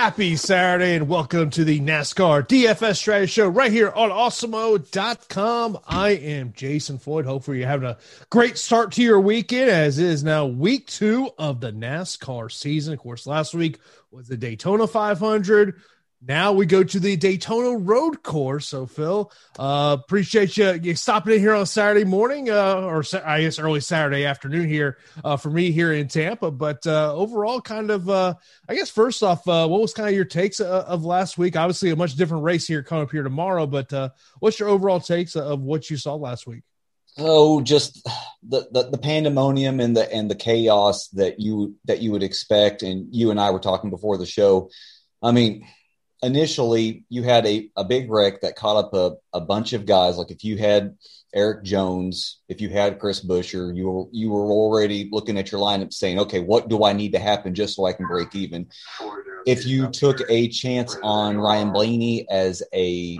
Happy Saturday and welcome to the NASCAR DFS Strategy Show right here on Awesemo.com. I am Jason Floyd. Hopefully, you're having a great start to your weekend as it is now week two of the NASCAR season. Of course, last week was the Daytona 500. Now we go to the Daytona Road Course. So, Phil, uh, appreciate you, you stopping in here on Saturday morning, uh, or I guess early Saturday afternoon here uh, for me here in Tampa. But uh, overall, kind of, uh, I guess, first off, uh, what was kind of your takes of, of last week? Obviously, a much different race here coming up here tomorrow. But uh, what's your overall takes of what you saw last week? Oh, just the, the, the pandemonium and the and the chaos that you that you would expect, and you and I were talking before the show. I mean initially you had a, a big wreck that caught up a, a bunch of guys. Like if you had Erik Jones, if you had Chris Buescher, you were you were already looking at your lineup saying, okay, what do I need to happen just so I can break even? If you took a chance on Ryan Blaney as a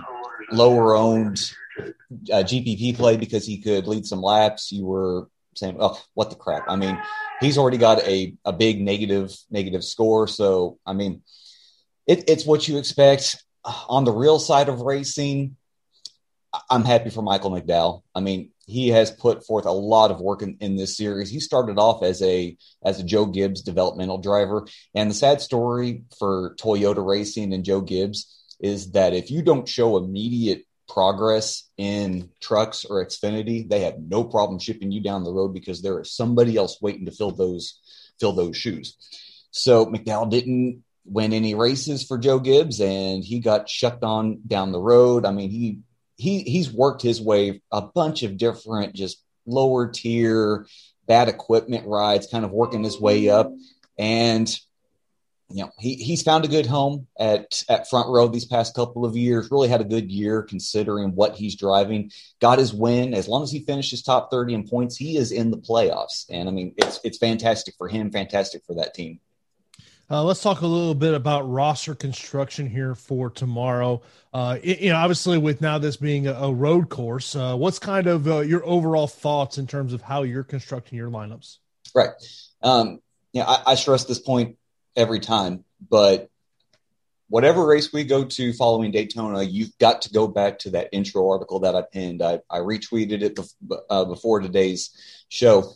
lower owned uh, GPP play because he could lead some laps, you were saying, oh, what the crap? I mean, he's already got a, a big negative negative score. So I mean, it, it's what you expect uh, on the real side of racing. I'm happy for Michael McDowell. I mean, he has put forth a lot of work in, in this series. He started off as a as a Joe Gibbs developmental driver, and the sad story for Toyota Racing and Joe Gibbs is that if you don't show immediate progress in trucks or Xfinity, they have no problem shipping you down the road because there is somebody else waiting to fill those fill those shoes. So McDowell didn't win any races for Joe Gibbs, and he got shucked on down the road. I mean, he he he's worked his way a bunch of different just lower tier bad equipment rides, kind of working his way up, and you know, he, he's found a good home at, at front row these past couple of years, really had a good year considering what he's driving, got his win. As long as he finishes top 30 in points, he is in the playoffs. And I mean, it's, it's fantastic for him, fantastic for that team. Uh, let's talk a little bit about roster construction here for tomorrow. Uh, it, you know, obviously with now this being a, a road course, uh, what's kind of uh, your overall thoughts in terms of how you're constructing your lineups? Right. Um, yeah, I, I stress this point every time, but whatever race we go to following Daytona, you've got to go back to that intro article that I pinned. I, I retweeted it bef- uh, before today's show.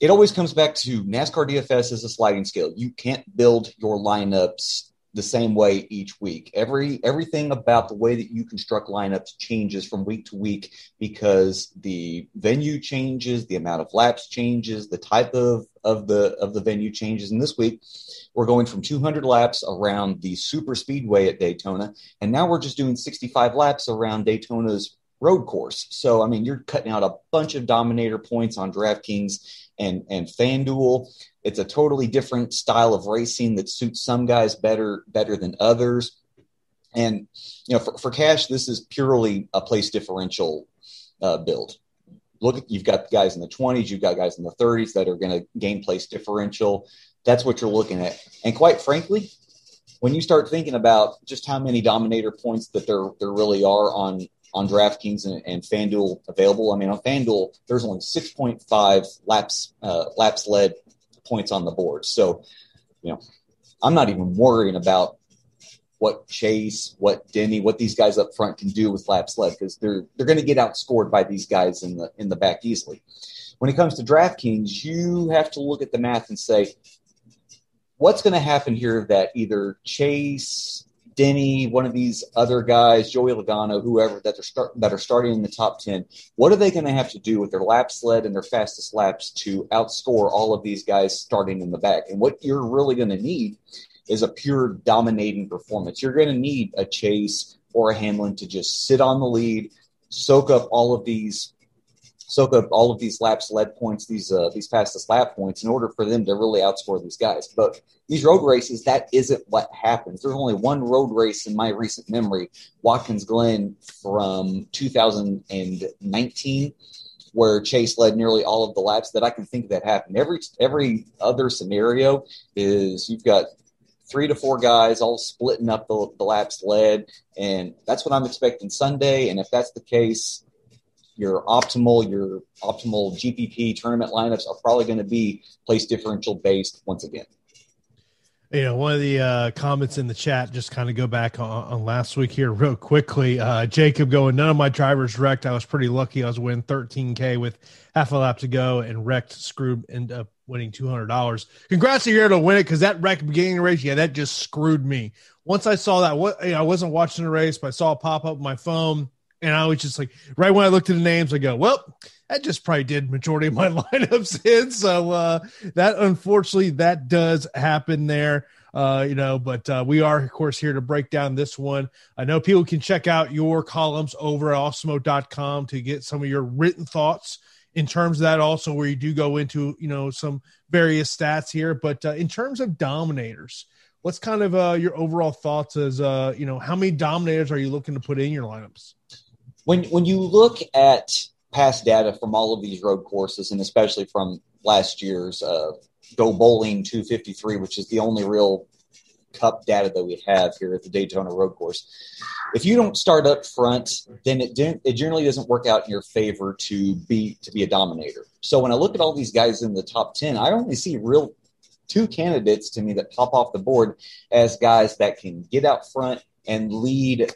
It always comes back to NASCAR DFS is a sliding scale. You can't build your lineups the same way each week. Every everything about the way that you construct lineups changes from week to week because the venue changes, the amount of laps changes, the type of of the of the venue changes. And this week, we're going from 200 laps around the super speedway at Daytona, and now we're just doing 65 laps around Daytona's road course. So I mean, you're cutting out a bunch of dominator points on DraftKings and and FanDuel. It's a totally different style of racing that suits some guys better better than others. And you know, for, for cash, this is purely a place differential uh, build. Look, you've got guys in the 20s, you've got guys in the 30s that are going to gain place differential. That's what you're looking at. And quite frankly, when you start thinking about just how many dominator points that there there really are on on DraftKings and, and FanDuel available. I mean, on FanDuel, there's only 6.5 laps uh, laps led points on the board. So, you know, I'm not even worrying about what Chase, what Denny, what these guys up front can do with laps led because they're they're going to get outscored by these guys in the in the back easily. When it comes to DraftKings, you have to look at the math and say, what's going to happen here that either Chase, Denny, one of these other guys, Joey Logano, whoever that are start, that are starting in the top ten, what are they going to have to do with their laps led and their fastest laps to outscore all of these guys starting in the back? And what you're really going to need is a pure dominating performance. You're going to need a Chase or a Hamlin to just sit on the lead, soak up all of these soak up all of these laps led points, these uh, these fastest lap points, in order for them to really outscore these guys. But these road races, that isn't what happens. There's only one road race in my recent memory, Watkins Glen from 2019, where Chase led nearly all of the laps that I can think of that happened. Every every other scenario is you've got three to four guys all splitting up the, the laps led, and that's what I'm expecting Sunday. And if that's the case, your optimal your optimal GPP tournament lineups are probably going to be place differential based once again. You know, one of the uh, comments in the chat, just kind of go back on, on, last week here real quickly. Uh, Jacob going, none of my drivers wrecked. I was pretty lucky. I was winning 13K with half a lap to go and wrecked, screwed, end up winning $200. Congrats to you to win it because that wreck beginning the race, yeah, that just screwed me. Once I saw that, what you know, I wasn't watching the race, but I saw it pop up on my phone and I was just like, right when I looked at the names, I go, well, that just probably did majority of my lineups in. So uh, that unfortunately that does happen there. Uh, you know, but uh, we are of course here to break down this one. I know people can check out your columns over at awesemo.com to get some of your written thoughts in terms of that also where you do go into, you know, some various stats here. But uh, in terms of dominators, what's kind of uh, your overall thoughts as, uh, you know, how many dominators are you looking to put in your lineups? When when you look at past data from all of these road courses, and especially from last year's uh, Go Bowling 253, which is the only real cup data that we have here at the Daytona Road Course. If you don't start up front, then it, it generally doesn't work out in your favor to be to be a dominator. So when I look at all these guys in the top 10, I only see real two candidates to me that pop off the board as guys that can get out front and lead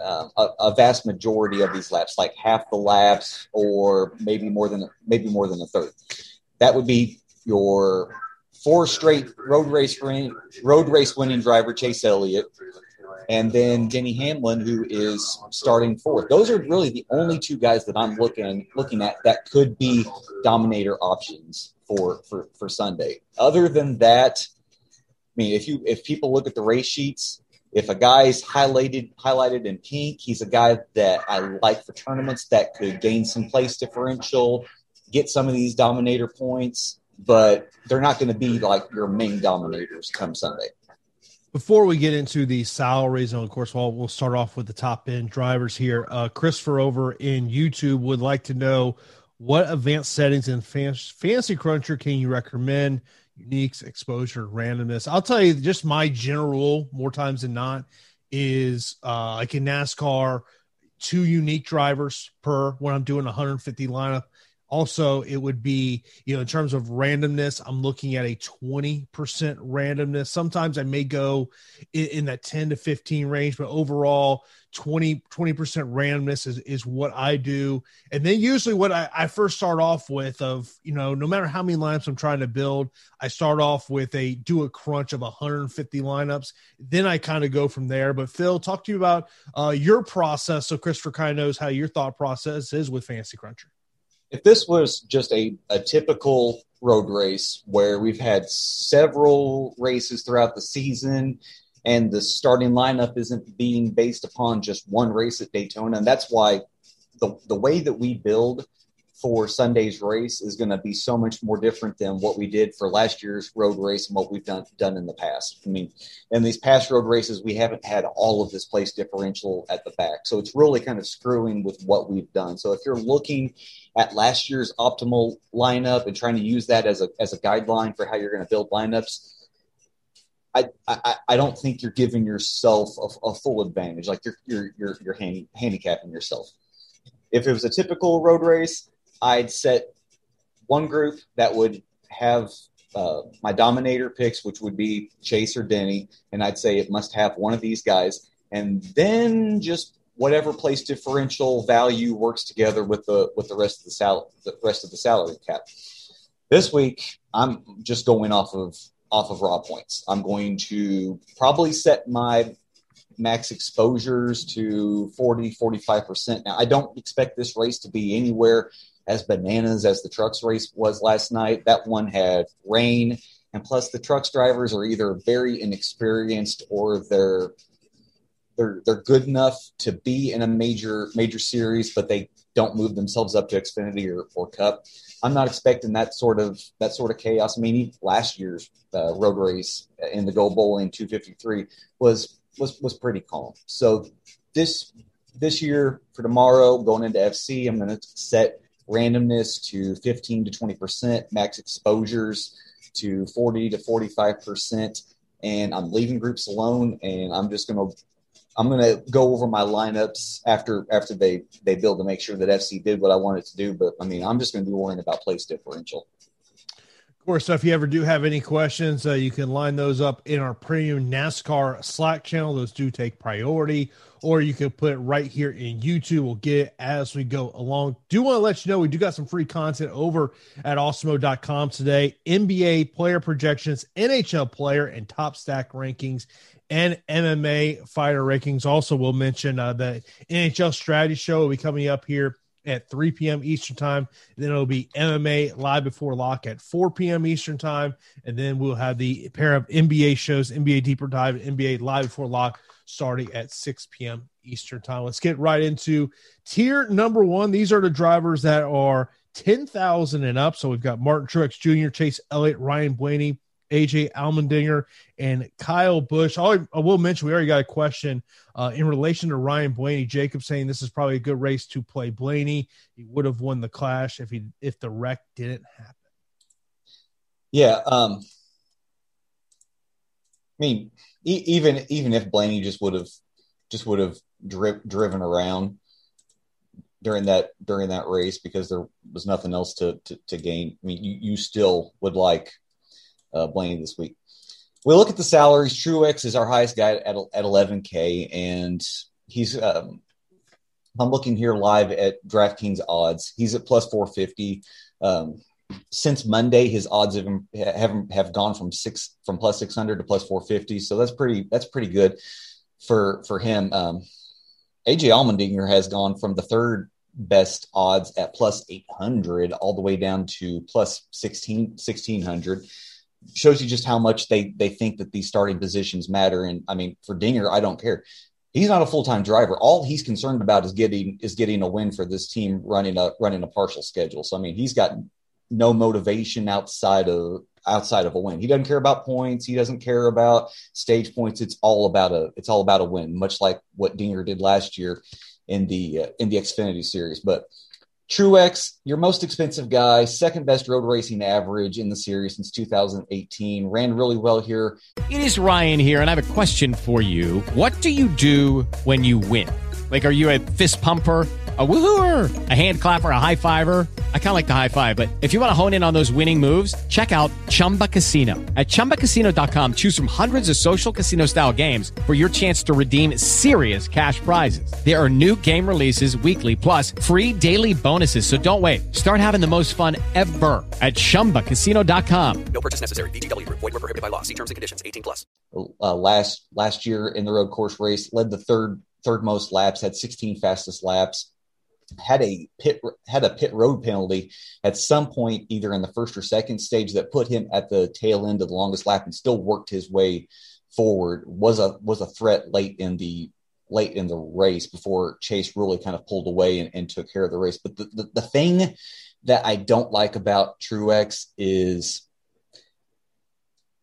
uh, a, a, vast majority of these laps, like half the laps, or maybe more than maybe more than a third. That would be your four straight road race win, road race winning driver Chase Elliott, and then Denny Hamlin, who is starting fourth. Those are really the only two guys that I'm looking looking at that could be dominator options for for for Sunday. Other than that, I mean, if you if people look at the race sheets, if a guy's highlighted highlighted in pink, he's a guy that I like for tournaments that could gain some place differential, get some of these dominator points. but they're not going to be like your main dominators come Sunday. Before we get into the salaries, and of course, well, we'll start off with the top end drivers here. Uh, Christopher over in YouTube would like to know what advanced settings in Fantasy Cruncher can you recommend? Uniques, exposure, randomness. I'll tell you, just my general, more times than not, is uh, like in NASCAR, two unique drivers per when I'm doing 150 lineup also, it would be, you know, in terms of randomness, I'm looking at a 20% randomness. Sometimes I may go in, in, that 10 to 15 range, but overall, 20, 20% randomness is, is what I do. And then usually what I, I first start off with of, you know, no matter how many lineups I'm trying to build, I start off with a do a crunch of 150 lineups. Then I kind of go from there. But Phil, talk to you about uh, your process. So Christopher kind of knows how your thought process is with Fantasy Cruncher if this was just a, a typical road race where we've had several races throughout the season and the starting lineup isn't being based upon just one race at Daytona, and that's why the, the way that we build for Sunday's race is going to be so much more different than what we did for last year's road race and what we've done done in the past. I mean, in these past road races, we haven't had all of this place differential at the back, so it's really kind of screwing with what we've done. So if you're looking at last year's optimal lineup and trying to use that as a as a guideline for how you're going to build lineups. I, I, I don't think you're giving yourself a, a full advantage. Like you're you're you're, you're hand, handicapping yourself. If it was a typical road race, I'd set one group that would have uh, my dominator picks, which would be Chase or Denny, and I'd say it must have one of these guys, and then just whatever place differential value works together with the with the rest of the salary the rest of the salary cap. This week, I'm just going off of off of raw points. I'm going to probably set my max exposures to 40 45%. Now, I don't expect this race to be anywhere as bananas as the trucks race was last night. That one had rain, and plus the trucks drivers are either very inexperienced or they're they're they're good enough to be in a major major series, but they don't move themselves up to Xfinity or, or Cup. I'm not expecting that sort of that sort of chaos. I mean, last year's uh, road race in the Go Bowling 253 was was was pretty calm. So this this year for tomorrow, going into FC, I'm going to set randomness to 15 to 20 percent, max exposures to 40 to 45 percent, and I'm leaving groups alone, and I'm just going to I'm going to go over my lineups after after they they build to make sure that FC did what I wanted to do. But I mean, I'm just going to be worrying about place differential. Of course, if you ever do have any questions, uh, you can line those up in our premium NASCAR Slack channel. Those do take priority, or you can put it right here in YouTube. We'll get it as we go along. Do want to let you know we do got some free content over at awesemo.com today. NBA player projections, NHL player, and top stack rankings and MMA fighter rankings. Also, we'll mention uh, the NHL strategy show will be coming up here at 3 p.m. Eastern time. Then it'll be MMA live before lock at 4 p.m. Eastern time. And then we'll have the pair of NBA shows, NBA deeper dive, NBA live before lock starting at 6 p.m. Eastern time. Let's get right into tier number one. These are the drivers that are 10,000 and up. So we've got Martin Truex Jr., Chase Elliott, Ryan Blaney, AJ Allmendinger and Kyle Busch. I will mention we already got a question uh, in relation to Ryan Blaney. Jacob saying this is probably a good race to play Blaney. He would have won the clash if he if the wreck didn't happen. Yeah, um, I mean, e- even even if Blaney just would have just would have dri- driven around during that during that race because there was nothing else to to, to gain. I mean, you, you still would like uh, Blaney this week. We look at the salaries. Truex is our highest guy at, at 11K, and he's. Um, I'm looking here live at DraftKings odds. He's at plus 450. Um, since Monday, his odds have have have gone from six from plus 600 to plus 450. So that's pretty that's pretty good for for him. Um, AJ Allmendinger has gone from the third best odds at plus 800 all the way down to plus 16 1600 shows you just how much they they think that these starting positions matter. And I mean, for Dinger, I don't care. He's not a full time driver. All he's concerned about is getting is getting a win for this team running a running a partial schedule. So I mean, he's got no motivation outside of outside of a win. He doesn't care about points. He doesn't care about stage points. It's all about a it's all about a win, much like what Dinger did last year in the uh, in the Xfinity series. But Truex, your most expensive guy, second best road racing average in the series since 2018, ran really well here. It is Ryan here, and I have a question for you. What do you do when you win? Like, are you a fist pumper? a woohooer, a hand clapper, a high fiver. I kind of like the high five, but if you want to hone in on those winning moves, check out Chumba Casino. At ChumbaCasino.com, choose from hundreds of social casino style games for your chance to redeem serious cash prizes. There are new game releases weekly, plus free daily bonuses. So don't wait. Start having the most fun ever at ChumbaCasino.com. No purchase necessary. VGW. Void were prohibited by law. See terms and conditions. 18 plus. Uh, last, last year in the road course race, led the third, third most laps, had 16 fastest laps had a pit had a pit road penalty at some point either in the first or second stage that put him at the tail end of the longest lap and still worked his way forward was a was a threat late in the late in the race before Chase really kind of pulled away and, and took care of the race. But the, the, the thing that I don't like about Truex is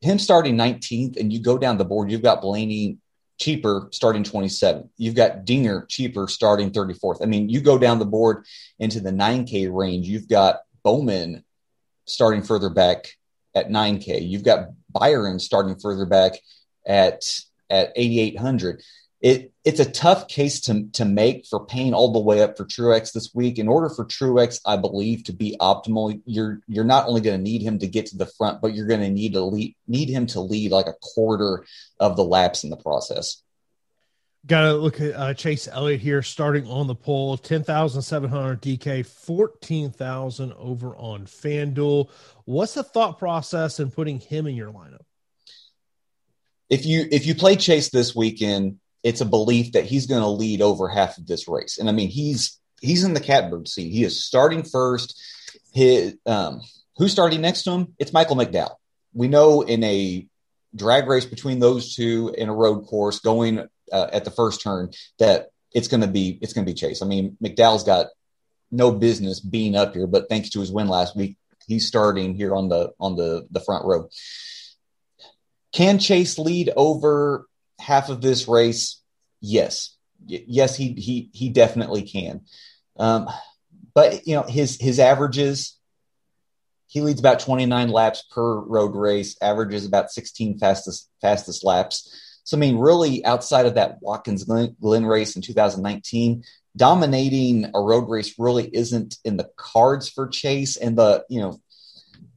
him starting 19th and you go down the board, you've got Blaney cheaper starting 27. You've got Dinger cheaper starting 34th. I mean, you go down the board into the 9K range. You've got Bowman starting further back at 9K. You've got Byron starting further back at at 8,800 it it's a tough case to to make for paying all the way up for Truex this week. In order for Truex, I believe, to be optimal, you're you're not only going to need him to get to the front, but you're going to need to lead need him to lead like a quarter of the laps in the process. Got to look at uh, Chase Elliott here, starting on the pole, ten thousand seven hundred DK, fourteen thousand over on FanDuel. What's the thought process in putting him in your lineup? If you if you play Chase this weekend, it's a belief that he's going to lead over half of this race. And I mean, he's he's in the catbird seat. He is starting first. His um, who's starting next to him? It's Michael McDowell. We know in a drag race between those two in a road course going uh, at the first turn that it's going to be it's going to be Chase. I mean, McDowell's got no business being up here, but thanks to his win last week, he's starting here on the on the the front row. Can Chase lead over half of this race, yes, yes, he he he definitely can. Um, but you know his his averages, he leads about 29 laps per road race, averages about 16 fastest fastest laps. So I mean, really, outside of that Watkins Glen race in 2019, dominating a road race really isn't in the cards for Chase. And the you know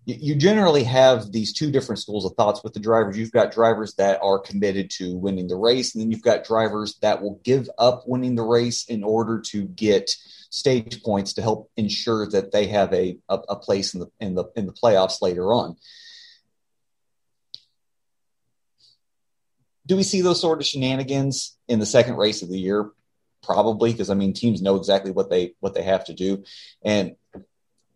you generally have these two different schools of thoughts with the drivers. You've got drivers that are committed to winning the race, and then you've got drivers that will give up winning the race in order to get stage points to help ensure that they have a, a, a place in the in the in the playoffs later on. Do we see those sort of shenanigans in the second race of the year? Probably, because I mean teams know exactly what they what they have to do, and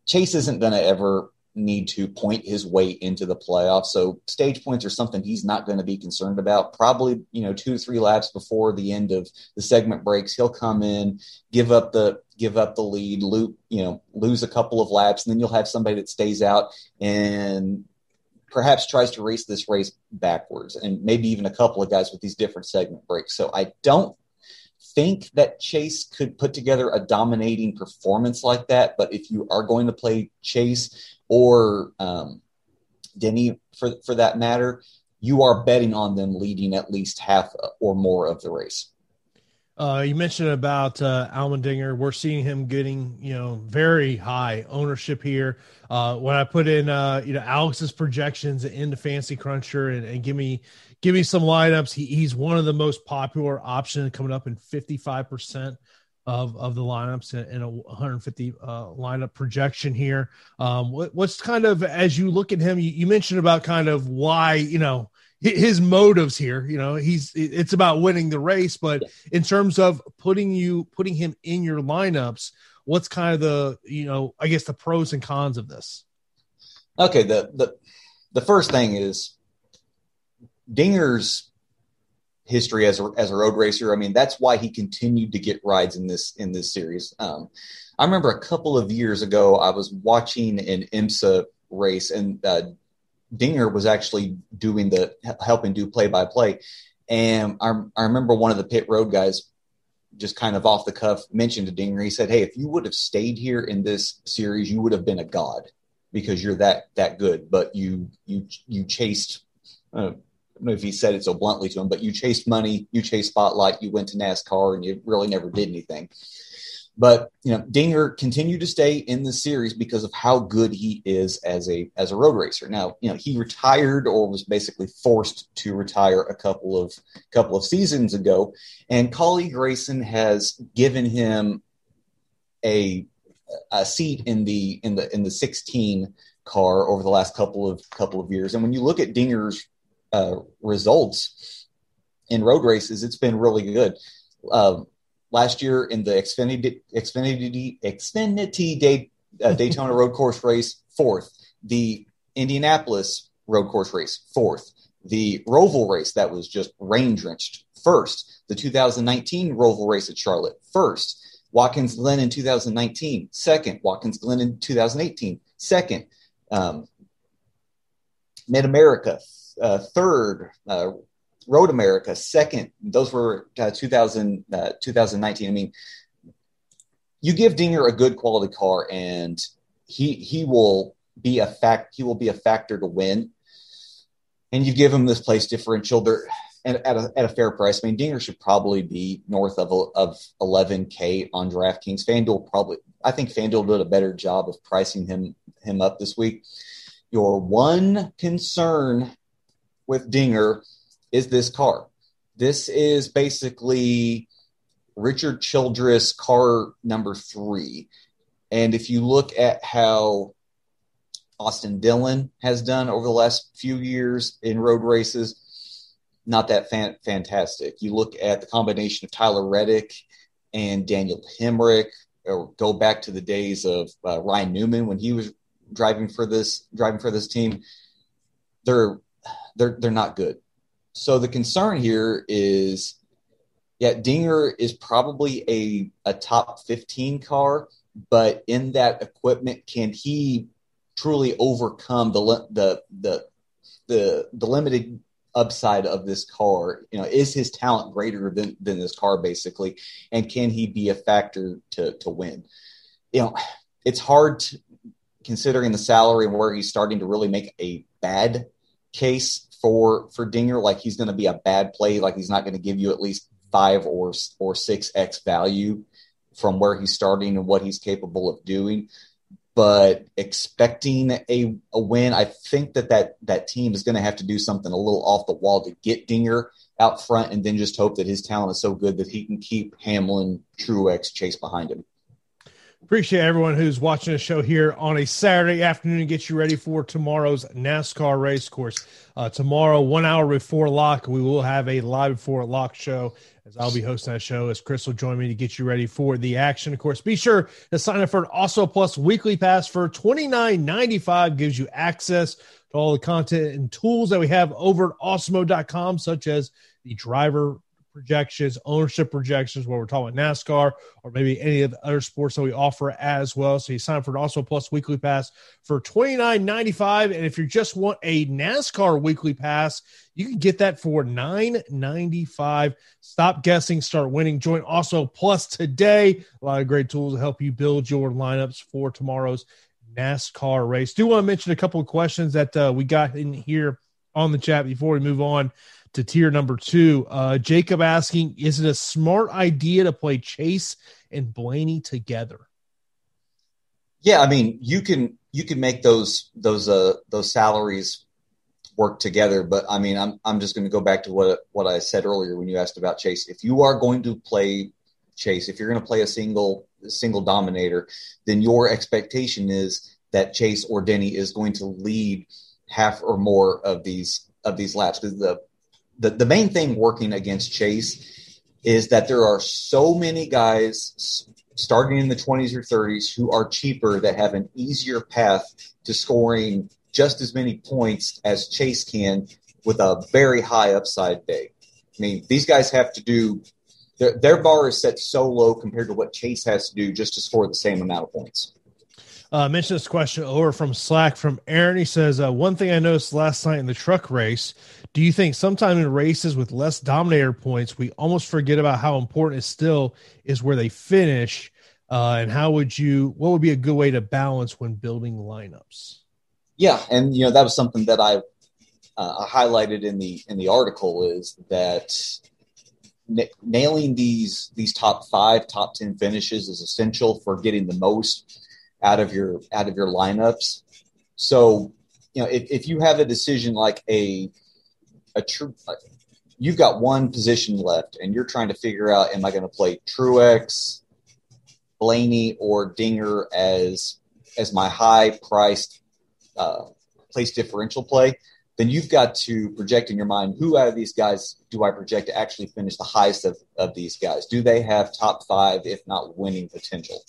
Chase isn't to ever need to point his way into the playoffs. So stage points are something he's not going to be concerned about. Probably, you know, two to three laps before the end of the segment breaks, he'll come in, give up the give up the lead, loop, you know, lose a couple of laps, and then you'll have somebody that stays out and perhaps tries to race this race backwards, and maybe even a couple of guys with these different segment breaks. So I don't think that Chase could put together a dominating performance like that. But if you are going to play Chase, or um, Denny for for that matter, you are betting on them leading at least half or more of the race. Uh, you mentioned about uh, Allmendinger. We're seeing him getting, you know, very high ownership here. Uh, when I put in, uh, you know, Alex's projections into Fantasy Cruncher and, and give me, give me some lineups. He, he's one of the most popular options coming up in 55% of of the lineups in a 150 uh, lineup projection here. Um, what, what's kind of as you look at him, you, you, mentioned about kind of why you know his motives here. You know, he's it's about winning the race, but in terms of putting you putting him in your lineups, what's kind of the you know I guess the pros and cons of this. Okay, the the the first thing is Dinger's history as a, as a road racer. I mean, that's why he continued to get rides in this in this series. Um, I remember a couple of years ago, I was watching an IMSA race, and uh, Dinger was actually doing the helping do play by play. And I, I remember one of the pit road guys just kind of off the cuff mentioned to Dinger. He said, "Hey, if you would have stayed here in this series, you would have been a god because you're that that good. But you you you chased. Uh, don't know if he said it so bluntly to him, but you chased money, you chased spotlight, you went to NASCAR, and you really never did anything. But you know, Dinger continued to stay in the series because of how good he is as a as a road racer. Now, you know, he retired or was basically forced to retire a couple of couple of seasons ago, and Kaulig Racing has given him a a seat in the in the in the 16 car over the last couple of couple of years. And when you look at Dinger's uh, results in road races, it's been really good. Uh, last year in the Xfinity Xfinity Xfinity Day, uh, Daytona Road Course race, fourth. The Indianapolis Road Course race, fourth. The Roval race that was just rain drenched, first. The 2019 Roval race at Charlotte, first. Watkins Glen in 2019, second. Watkins Glen in 2018, second. Um, Mid America, uh, third. Uh, Road America, second. Those were uh, 2000, uh, 2019. I mean, you give Dinger a good quality car, and he he will be a fact. He will be a factor to win. And you give him this place differential there, and at a, at a fair price. I mean, Dinger should probably be north of of 11k on DraftKings. FanDuel probably. I think FanDuel did a better job of pricing him him up this week. Your one concern with Dinger is this car. This is basically Richard Childress car number three. And if you look at how Austin Dillon has done over the last few years in road races, not that fan- fantastic. You look at the combination of Tyler Reddick and Daniel Hemric, or go back to the days of uh, Ryan Newman when he was driving for this driving for this team. They're they're they're not good. So the concern here is, yeah, Dinger is probably a, a top 15 car, but in that equipment, can he truly overcome the the the the, the limited upside of this car? You know, is his talent greater than than this car basically, and can he be a factor to to win? You know, it's hard to, considering the salary and where he's starting to really make a bad case for for Dinger. Like he's going to be a bad play. Like he's not going to give you at least five or or six x value from where he's starting and what he's capable of doing. But expecting a, a win, I think that, that that team is going to have to do something a little off the wall to get Dinger out front, and then just hope that his talent is so good that he can keep Hamlin, Truex, Chase behind him. Appreciate everyone who's watching the show here on a Saturday afternoon to get you ready for tomorrow's NASCAR race course. Uh, tomorrow, one hour before lock, we will have a live before lock show as I'll be hosting that show as Chris will join me to get you ready for the action. Of course, be sure to sign up for an Also Plus weekly pass for twenty nine ninety five. Gives you access to all the content and tools that we have over at awesemo.com, such as the driver projections, ownership projections, where we're talking about NASCAR or maybe any of the other sports that we offer as well. So you sign up for an Also Plus weekly pass for twenty nine ninety five, and if you just want a NASCAR weekly pass, you can get that for nine ninety five. Stop guessing, start winning. Join Also Plus today. A lot of great tools to help you build your lineups for tomorrow's NASCAR race. Do want to mention a couple of questions that uh, we got in here on the chat before we move on to tier number two. Uh, Jacob asking, is it a smart idea to play Chase and Blaney together? Yeah, I mean, you can you can make those those uh those salaries work together, but I mean, I'm I'm just going to go back to what what I said earlier when you asked about Chase. If you are going to play Chase, if you're going to play a single single dominator, then your expectation is that Chase or Denny is going to lead half or more of these of these laps because the the, the main thing working against Chase is that there are so many guys starting in the 20s or 30s who are cheaper that have an easier path to scoring just as many points as Chase can with a very high upside day. I mean, these guys have to do their, their bar is set so low compared to what Chase has to do just to score the same amount of points. Uh, mention this question over from Slack from Aaron. He says, uh, One thing I noticed last night in the truck race, do you think sometime in races with less dominator points, we almost forget about how important it still is where they finish? Uh, and how would you, what would be a good way to balance when building lineups? Yeah. And, you know, that was something that I, uh, highlighted in the, in the article is that n- nailing these, these top five, top 10 finishes is essential for getting the most out of your out of your lineups. So, you know, if, if you have a decision like a a true, you've got one position left, and you're trying to figure out, am I going to play Truex, Blaney, or Dinger as as my high priced uh, place differential play? Then you've got to project in your mind who out of these guys do I project to actually finish the highest of, of these guys? Do they have top five, if not winning potential?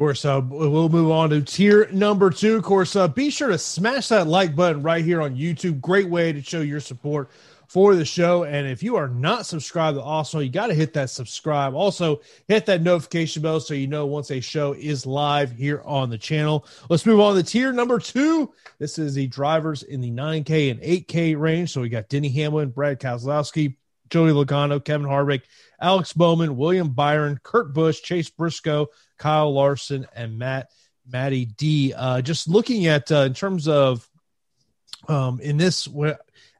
Course, uh, we'll move on to tier number two. Of course, uh, be sure to smash that like button right here on YouTube. Great way to show your support for the show. And if you are not subscribed to Awesemo, you got to hit that subscribe. Also, hit that notification bell so you know once a show is live here on the channel. Let's move on to tier number two. This is the drivers in the 9K and 8K range. So we got Denny Hamlin, Brad Keselowski, Joey Logano, Kevin Harvick, Alex Bowman, William Byron, Kurt Busch, Chase Briscoe, Kyle Larson, and Matt Matty D. Uh, just looking at uh, in terms of um, in this,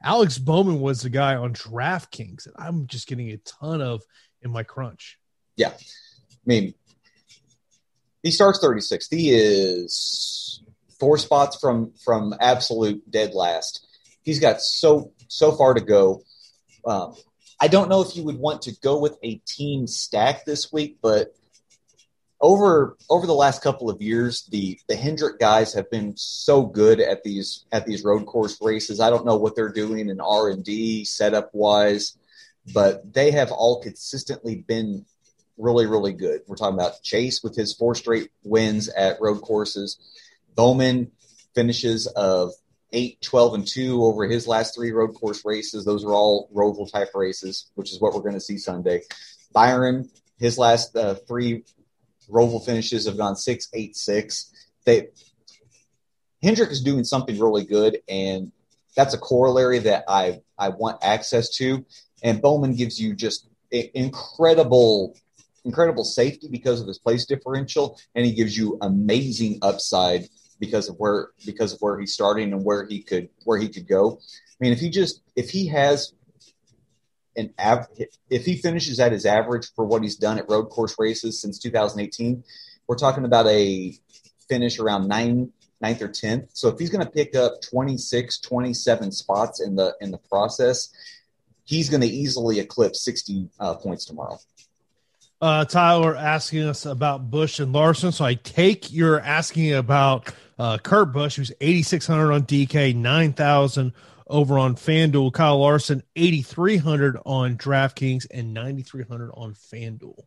Alex Bowman was the guy on DraftKings that I'm just getting a ton of in my crunch. Yeah, I mean, he starts 36th. He is four spots from from absolute dead last. He's got so so far to go. Um, I don't know if you would want to go with a team stack this week, but over over the last couple of years, the the Hendrick guys have been so good at these at these road course races. I don't know what they're doing in R and D setup wise, but they have all consistently been really really good. We're talking about Chase with his four straight wins at road courses, Bowman finishes of 8, 12, and 2 over his last three road course races. Those are all Roval type races, which is what we're going to see Sunday. Byron, his last uh, three Roval finishes have gone 6, 8, 6. They, Hendrick is doing something really good, and that's a corollary that I, I want access to. And Bowman gives you just incredible incredible safety because of his place differential, and he gives you amazing upside because of where because of where he's starting and where he could where he could go. I mean, if he just if he has an av- if he finishes at his average for what he's done at road course races since 2018, we're talking about a finish around nine ninth or 10th. So if he's going to pick up 26, 27 spots in the in the process, he's going to easily eclipse 60 uh, points tomorrow. Uh, Tyler asking us about Busch and Larson. So I take you're asking about uh, Kurt Busch, who's 8,600 on DK, 9,000 over on FanDuel. Kyle Larson, 8,300 on DraftKings and 9,300 on FanDuel.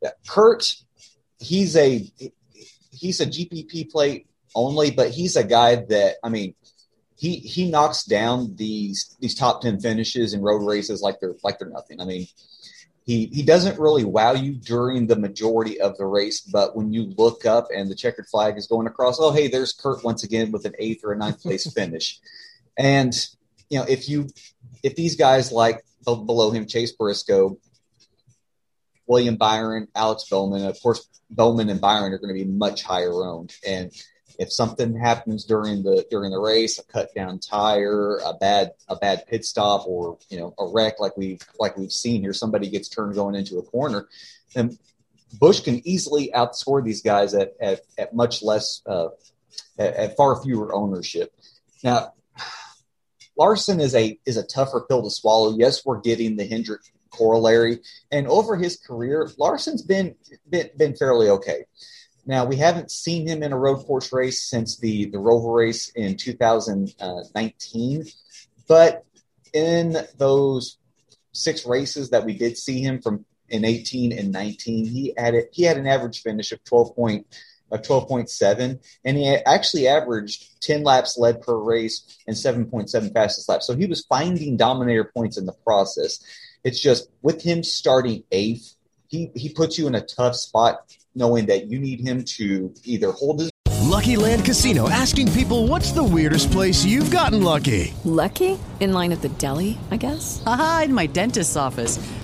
Yeah, Kurt, he's a he's a GPP play only, but he's a guy that I mean, he he knocks down these these top ten finishes in road races like they're like they're nothing. I mean, he he doesn't really wow you during the majority of the race, but when you look up and the checkered flag is going across, oh hey, there's Kurt once again with an eighth or a ninth place finish. And you know, if you if these guys like below him, Chase Briscoe, William Byron, Alex Bowman, of course, Bowman and Byron are going to be much higher owned. And if something happens during the during the race, a cut down tire, a bad a bad pit stop, or you know a wreck like we've like we've seen here, somebody gets turned going into a corner, then Busch can easily outscore these guys at at, at much less uh, at, at far fewer ownership. Now, Larson is a is a tougher pill to swallow. Yes, we're getting the Hendrick corollary, and over his career, Larson's been been, been fairly okay. Now we haven't seen him in a road course race since the the Roval race in 2019, but in those six races that we did see him from in 18 and 19, he it, he had an average finish of 12 point of 12.7, and he actually averaged 10 laps led per race and 7.7 fastest laps. So he was finding dominator points in the process. It's just with him starting eighth, he, he puts you in a tough spot knowing that you need him to either hold his. Lucky Land Casino asking people what's the weirdest place you've gotten lucky? Lucky? In line at the deli, I guess? Aha, in my dentist's office.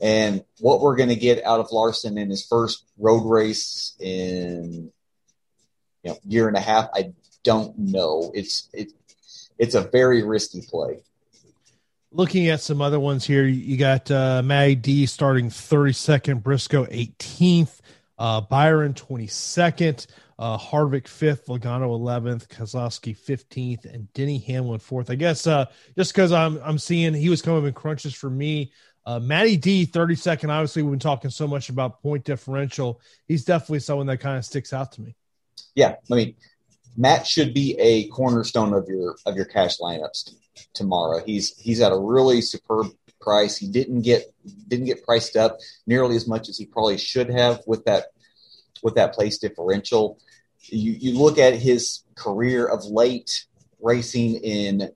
And what we're going to get out of Larson in his first road race in you know year and a half, I don't know. It's it, it's a very risky play. Looking at some other ones here, you got uh, Matty D starting 32nd, Briscoe 18th, uh, Byron 22nd, uh, Harvick 5th, Logano 11th, Keselowski 15th, and Denny Hamlin 4th. I guess uh, just because I'm I'm seeing he was coming in crunches for me. Uh, Matty D 32nd. Obviously, we've been talking so much about point differential. He's definitely someone that kind of sticks out to me. Yeah, I mean, Matt should be a cornerstone of your of your cash lineups tomorrow. He's he's at a really superb price. He didn't get didn't get priced up nearly as much as he probably should have with that with that place differential. You you look at his career of late racing in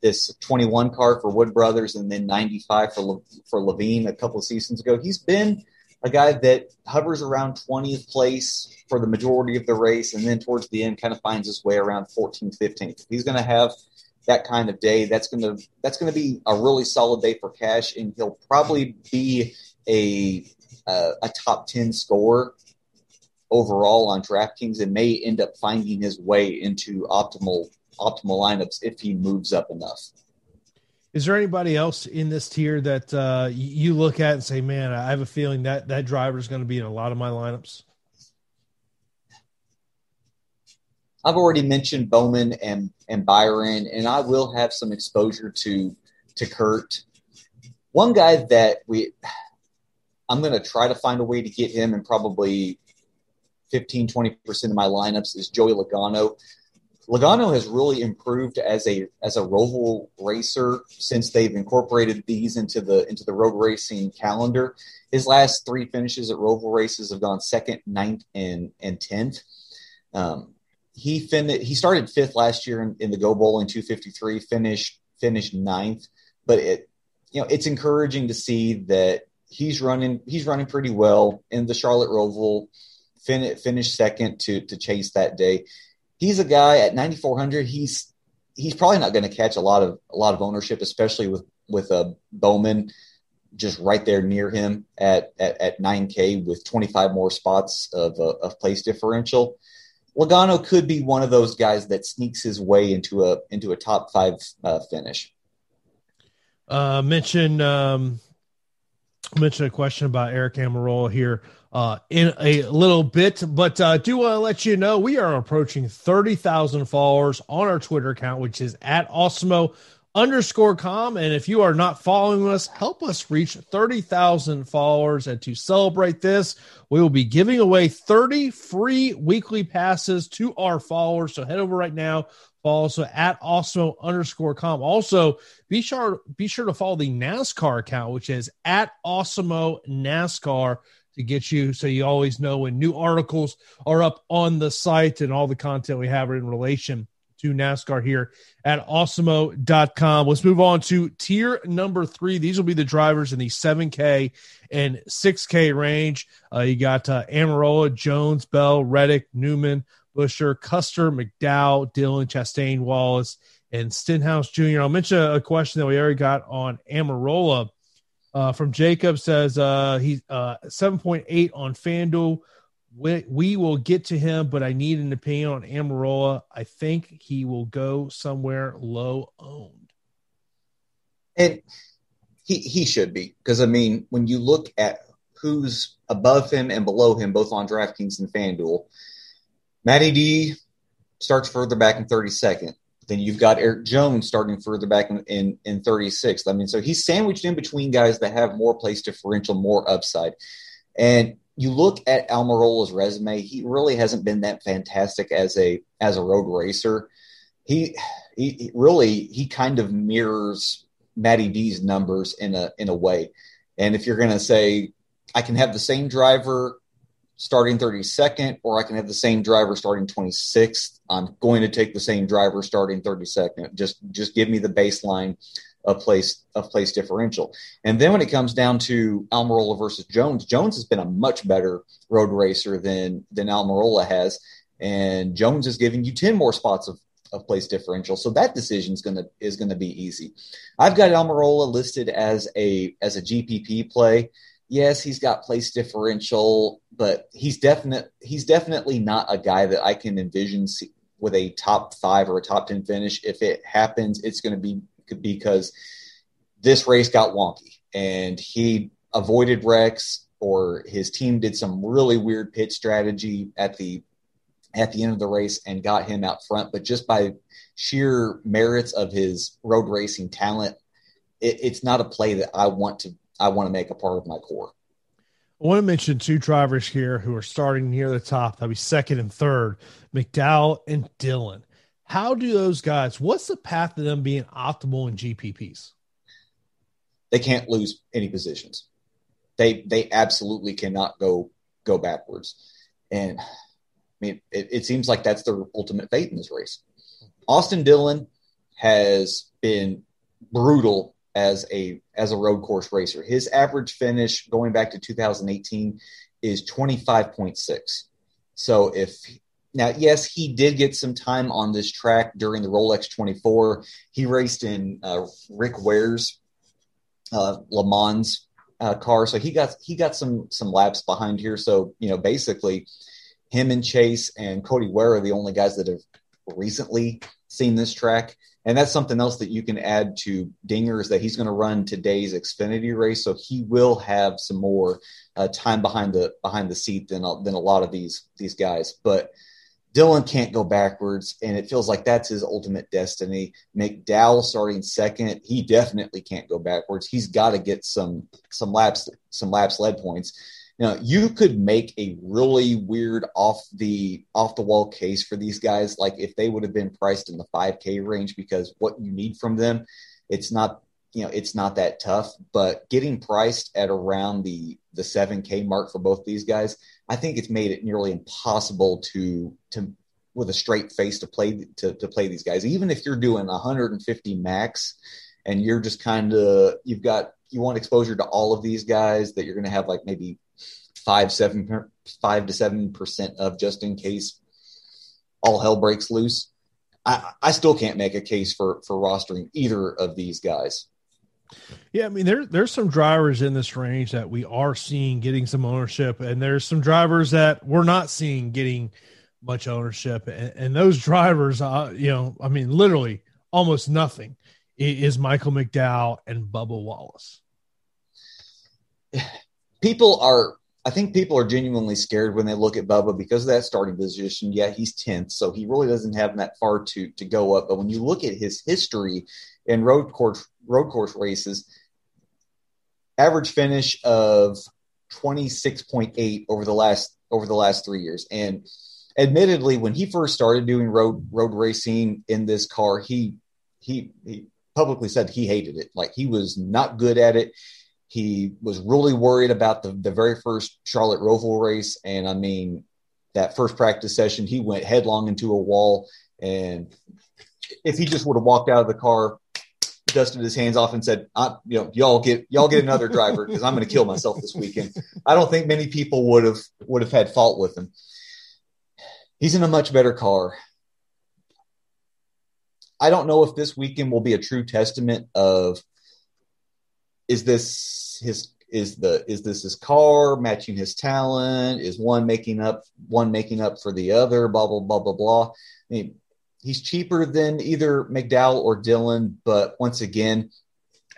this 21 car for Wood Brothers and then 95 for for Leavine a couple of seasons ago. He's been a guy that hovers around 20th place for the majority of the race and then towards the end kind of finds his way around 14th 15th he's going to have that kind of day that's going to that's going to be a really solid day for cash and he'll probably be a uh, a top 10 scorer overall on DraftKings and may end up finding his way into optimal optimal lineups if he moves up enough. Is there anybody else in this tier that uh, you look at and say, "Man, I have a feeling that that driver is going to be in a lot of my lineups"? I've already mentioned Bowman and and Byron, and I will have some exposure to to Kurt. One guy that we I'm going to try to find a way to get him and probably 15 20% of my lineups is Joey Logano. Logano has really improved as a as a roval racer since they've incorporated these into the into the road racing calendar. His last three finishes at roval races have gone second, ninth, and and tenth. Um, he fin- he started fifth last year in, in the Go Bowling 253, finished finished ninth, but it you know it's encouraging to see that he's running he's running pretty well in the Charlotte Roval. Fin- finished second to to chase that day he's a guy at 9400 he's he's probably not going to catch a lot of a lot of ownership especially with with a uh, bowman just right there near him at at, at 9k with 25 more spots of uh, of place differential Logano could be one of those guys that sneaks his way into a into a top five uh, finish. Uh, mention um, mention a question about Eric Almirola here uh, in a little bit, but uh, do want to let you know we are approaching 30,000 followers on our Twitter account, which is at Awesemo underscore com. And if you are not following us, help us reach 30,000 followers. And to celebrate this, we will be giving away 30 free weekly passes to our followers. So head over right now. Follow us at Awesemo underscore com. Also, be sure be sure to follow the NASCAR account, which is at Awesemo NASCAR to get you so you always know when new articles are up on the site and all the content we have in relation to NASCAR here at awesemo.com. Let's move on to tier number three. These will be the drivers in the 7K and 6K range. Uh, you got uh, Almirola, Jones, Bell, Reddick, Newman, Buescher, Custer, McDowell, Dillon, Chastain, Wallace, and Stenhouse Jr. I'll mention a question that we already got on Almirola uh, from Jacob says uh, he's uh, 7.8 on FanDuel. We, we will get to him, but I need an opinion on Almirola. I think he will go somewhere low owned. And he, he should be, because I mean, when you look at who's above him and below him, both on DraftKings and FanDuel, Matty D starts further back in 32nd. Then you've got Eric Jones starting further back in, in, in 36th. I mean, so he's sandwiched in between guys that have more place differential, more upside. And you look at Almirola's resume, he really hasn't been that fantastic as a as a road racer. He he really he kind of mirrors Matty D's numbers in a in a way. And if you're going to say I can have the same driver starting 32nd or I can have the same driver starting 26th, I'm going to take the same driver starting 32nd. Just just give me the baseline of place of place differential. And then when it comes down to Almirola versus Jones, Jones has been a much better road racer than than Almirola has, and Jones is giving you 10 more spots of of place differential. So that decision is gonna is gonna be easy. I've got Almirola listed as a as a GPP play. Yes, he's got place differential, but he's definite he's definitely not a guy that I can envision with a top five or a top ten finish. If it happens, it's going to be because this race got wonky and he avoided wrecks or his team did some really weird pit strategy at the at the end of the race and got him out front. But just by sheer merits of his road racing talent, it, it's not a play that I want to I want to make a part of my core. I want to mention two drivers here who are starting near the top. That'll be second and third, McDowell and Dillon. How do those guys? What's the path to them being optimal in GPPs? They can't lose any positions. They they absolutely cannot go go backwards. And I mean, it, it seems like that's their ultimate fate in this race. Austin Dillon has been brutal as a as a road course racer. His average finish going back to 2018 is 25.6. So if now, yes, he did get some time on this track during the Rolex 24. He raced in uh, Rick Ware's uh, Le Mans uh, car, so he got he got some some laps behind here. So you know, basically, him and Chase and Cody Ware are the only guys that have recently seen this track. And that's something else that you can add to Dinger is that he's going to run today's Xfinity race, so he will have some more uh, time behind the behind the seat than than a lot of these these guys. But Dillon can't go backwards, and it feels like that's his ultimate destiny. McDowell starting second, he definitely can't go backwards. He's got to get some some laps some laps lead points. Now you could make a really weird off the off the wall case for these guys, like if they would have been priced in the 5K range, because what you need from them, it's not you know it's not that tough. But getting priced at around the the 7K mark for both these guys, I think it's made it nearly impossible to to with a straight face to play to, to play these guys. Even if you're doing 150 max and you're just kind of you've got you want exposure to all of these guys that you're going to have like maybe five seven five to seven percent of just in case all hell breaks loose. I, I still can't make a case for for rostering either of these guys. Yeah, I mean there there's some drivers in this range that we are seeing getting some ownership, and there's some drivers that we're not seeing getting much ownership, and, and those drivers, uh, you know, I mean, literally almost nothing is Michael McDowell and Bubba Wallace. People are, I think people are genuinely scared when they look at Bubba because of that starting position. Yeah, he's tenth, so he really doesn't have that far to to go up. But when you look at his history in road course road course races, average finish of 26.8 over the last over the last three years. And admittedly, when he first started doing road road racing in this car, he he he publicly said he hated it. Like he was not good at it. He was really worried about the the very first Charlotte Roval race, and I mean that first practice session, he went headlong into a wall. And if he just would have walked out of the car dusted his hands off and said, I, "You know, y'all get y'all get another driver because I'm going to kill myself this weekend." I don't think many people would have would have had fault with him. He's in a much better car. I don't know if this weekend will be a true testament of is this his is the is this his car matching his talent? Is one making up one making up for the other? Blah blah blah blah blah. I mean, he's cheaper than either McDowell or Dillon, but once again,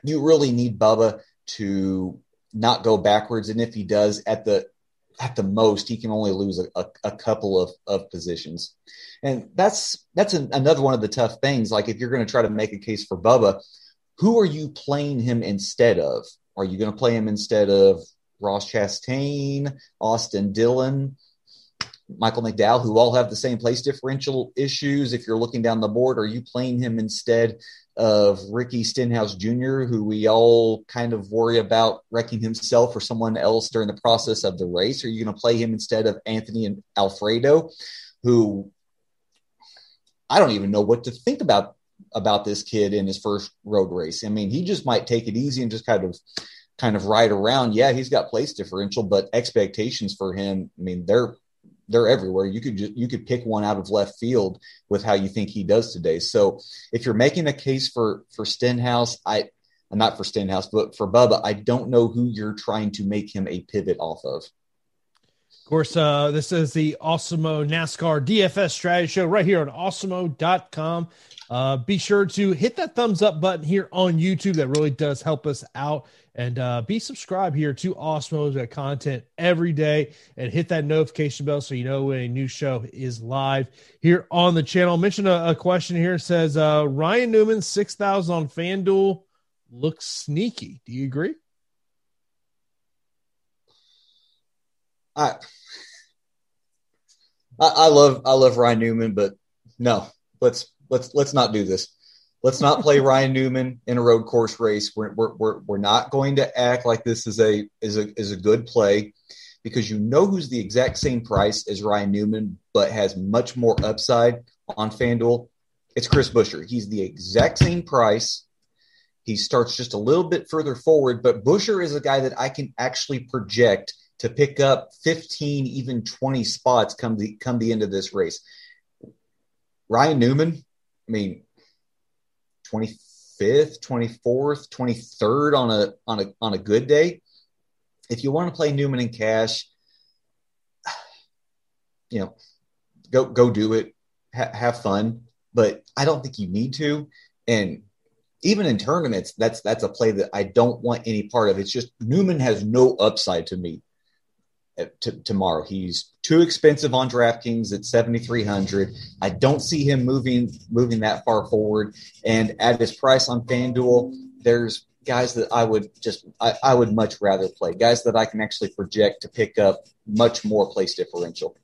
you really need Bubba to not go backwards. And if he does at the at the most he can only lose a, a, a couple of, of positions. And that's that's an, another one of the tough things. Like if you're going to try to make a case for Bubba, who are you playing him instead of? Are you going to play him instead of Ross Chastain, Austin Dillon, Michael McDowell, who all have the same place differential issues? If you're looking down the board, are you playing him instead of Ricky Stenhouse Jr., who we all kind of worry about wrecking himself or someone else during the process of the race? Are you going to play him instead of Anthony and Alfredo, who I don't even know what to think about about this kid in his first road race. I mean, he just might take it easy and just kind of kind of ride around. Yeah, he's got place differential, but expectations for him, I mean, they're they're everywhere. You could just, you could pick one out of left field with how you think he does today. So if you're making a case for for Stenhouse, I not for Stenhouse, but for Bubba, I don't know who you're trying to make him a pivot off of. Of course, uh, this is the Awesemo NASCAR DFS strategy show right here on awesemo.com. Uh, be sure to hit that thumbs up button here on YouTube. That really does help us out. And uh, be subscribed here to Awesemo's content every day. And hit that notification bell so you know when a new show is live here on the channel. Mention a, a question here. It says uh, Ryan Newman, 6,000 on FanDuel looks sneaky. Do you agree? I, I love I love Ryan Newman, but no, let's let's let's not do this. Let's not play Ryan Newman in a road course race. We're, we're, we're, we're not going to act like this is a is a is a good play because you know who's the exact same price as Ryan Newman, but has much more upside on FanDuel. It's Chris Buescher. He's the exact same price. He starts just a little bit further forward, but Buescher is a guy that I can actually project to pick up 15, even 20 spots come the come the end of this race. Ryan Newman, I mean, 25th, 24th, 23rd on a on a on a good day. If you want to play Newman in cash, you know, go go do it, ha- have fun. But I don't think you need to. And even in tournaments, that's that's a play that I don't want any part of. It's just Newman has no upside to me to, tomorrow. He's too expensive on DraftKings at 7,300. I don't see him moving moving that far forward. And at his price on FanDuel, there's guys that I would just I, I would much rather play. Guys that I can actually project to pick up much more place differential.